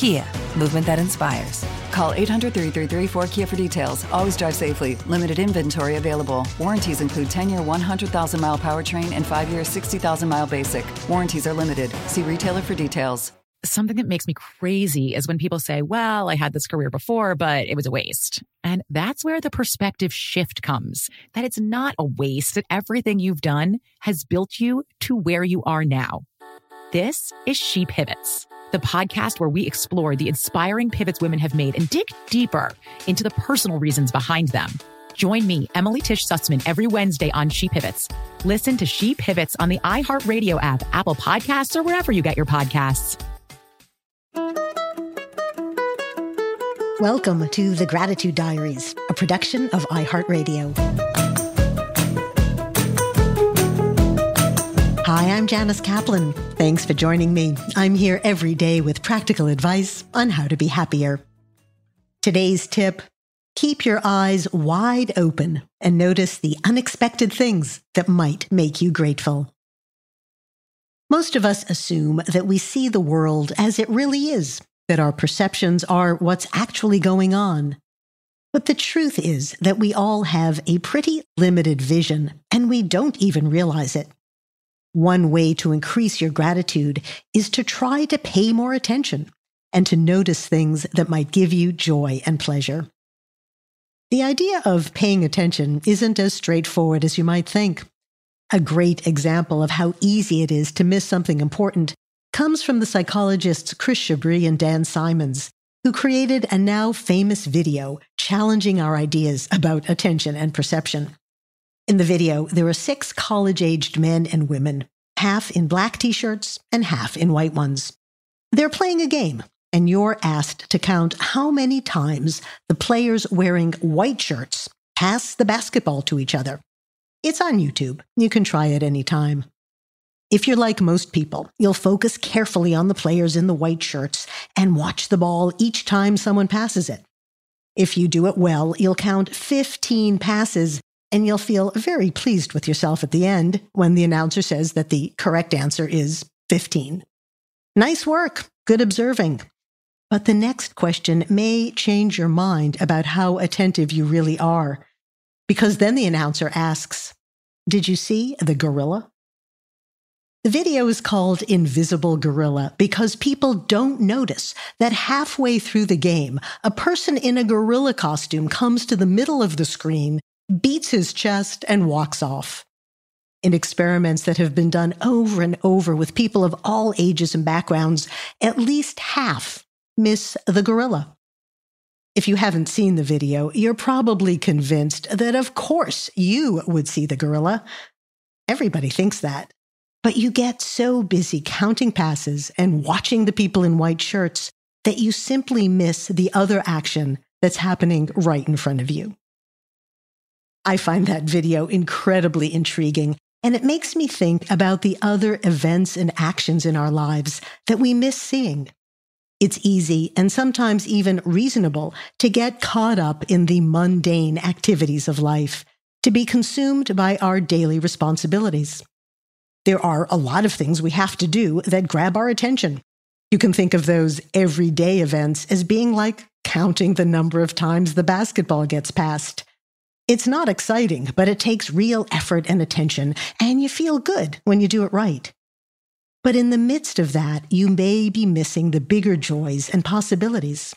Kia, movement that inspires. Call 800 333 4KIA for details. Always drive safely. Limited inventory available. Warranties include 10 year 100,000 mile powertrain and 5 year 60,000 mile basic. Warranties are limited. See retailer for details something that makes me crazy is when people say, well, I had this career before, but it was a waste. And that's where the perspective shift comes that it's not a waste, that everything you've done has built you to where you are now. This is She Pivots, the podcast where we explore the inspiring pivots women have made and dig deeper into the personal reasons behind them. Join me, Emily Tish Sussman, every Wednesday on She Pivots. Listen to She Pivots on the iHeartRadio app, Apple Podcasts, or wherever you get your podcasts. Welcome to the Gratitude Diaries, a production of iHeartRadio. Hi, I'm Janice Kaplan. Thanks for joining me. I'm here every day with practical advice on how to be happier. Today's tip keep your eyes wide open and notice the unexpected things that might make you grateful. Most of us assume that we see the world as it really is that our perceptions are what's actually going on. But the truth is that we all have a pretty limited vision, and we don't even realize it. One way to increase your gratitude is to try to pay more attention and to notice things that might give you joy and pleasure. The idea of paying attention isn't as straightforward as you might think. A great example of how easy it is to miss something important comes from the psychologists Chris Chabris and Dan Simons, who created a now famous video challenging our ideas about attention and perception. In the video, there are six college aged men and women, half in black t shirts and half in white ones. They're playing a game, and you're asked to count how many times the players wearing white shirts pass the basketball to each other. It's on YouTube. You can try it anytime. If you're like most people, you'll focus carefully on the players in the white shirts and watch the ball each time someone passes it. If you do it well, you'll count 15 passes and you'll feel very pleased with yourself at the end when the announcer says that the correct answer is 15. Nice work. Good observing. But the next question may change your mind about how attentive you really are. Because then the announcer asks, Did you see the gorilla? The video is called Invisible Gorilla because people don't notice that halfway through the game, a person in a gorilla costume comes to the middle of the screen, beats his chest, and walks off. In experiments that have been done over and over with people of all ages and backgrounds, at least half miss the gorilla. If you haven't seen the video, you're probably convinced that of course you would see the gorilla. Everybody thinks that. But you get so busy counting passes and watching the people in white shirts that you simply miss the other action that's happening right in front of you. I find that video incredibly intriguing, and it makes me think about the other events and actions in our lives that we miss seeing. It's easy and sometimes even reasonable to get caught up in the mundane activities of life, to be consumed by our daily responsibilities. There are a lot of things we have to do that grab our attention. You can think of those everyday events as being like counting the number of times the basketball gets passed. It's not exciting, but it takes real effort and attention, and you feel good when you do it right. But in the midst of that, you may be missing the bigger joys and possibilities.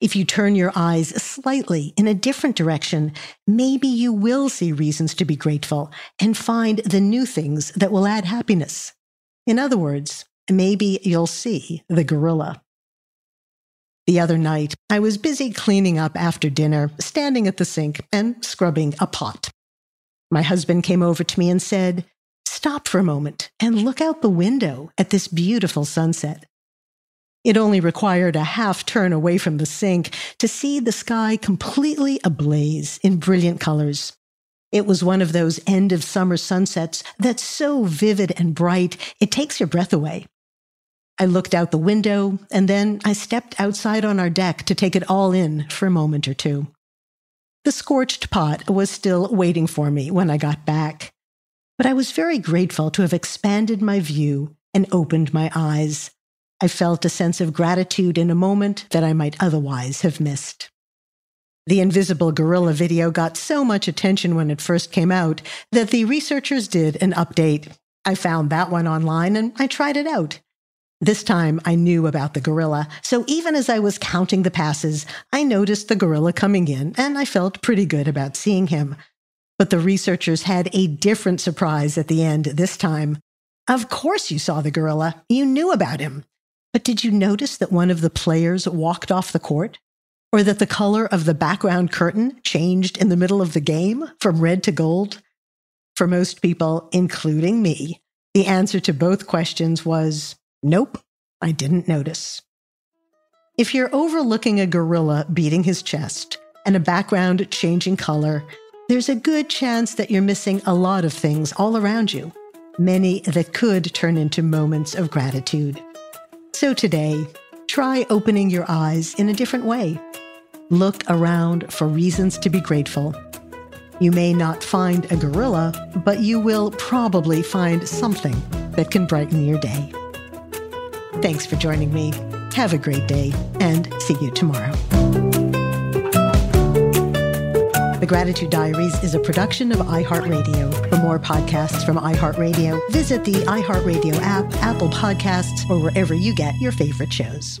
If you turn your eyes slightly in a different direction, maybe you will see reasons to be grateful and find the new things that will add happiness. In other words, maybe you'll see the gorilla. The other night, I was busy cleaning up after dinner, standing at the sink and scrubbing a pot. My husband came over to me and said, Stop for a moment and look out the window at this beautiful sunset. It only required a half turn away from the sink to see the sky completely ablaze in brilliant colors. It was one of those end of summer sunsets that's so vivid and bright, it takes your breath away. I looked out the window and then I stepped outside on our deck to take it all in for a moment or two. The scorched pot was still waiting for me when I got back, but I was very grateful to have expanded my view and opened my eyes. I felt a sense of gratitude in a moment that I might otherwise have missed. The invisible gorilla video got so much attention when it first came out that the researchers did an update. I found that one online and I tried it out. This time I knew about the gorilla, so even as I was counting the passes, I noticed the gorilla coming in and I felt pretty good about seeing him. But the researchers had a different surprise at the end this time. Of course you saw the gorilla. You knew about him. But did you notice that one of the players walked off the court? Or that the color of the background curtain changed in the middle of the game from red to gold? For most people, including me, the answer to both questions was Nope, I didn't notice. If you're overlooking a gorilla beating his chest and a background changing color, there's a good chance that you're missing a lot of things all around you, many that could turn into moments of gratitude. So today, try opening your eyes in a different way. Look around for reasons to be grateful. You may not find a gorilla, but you will probably find something that can brighten your day. Thanks for joining me. Have a great day and see you tomorrow. The Gratitude Diaries is a production of iHeartRadio. For more podcasts from iHeartRadio, visit the iHeartRadio app, Apple Podcasts, or wherever you get your favorite shows.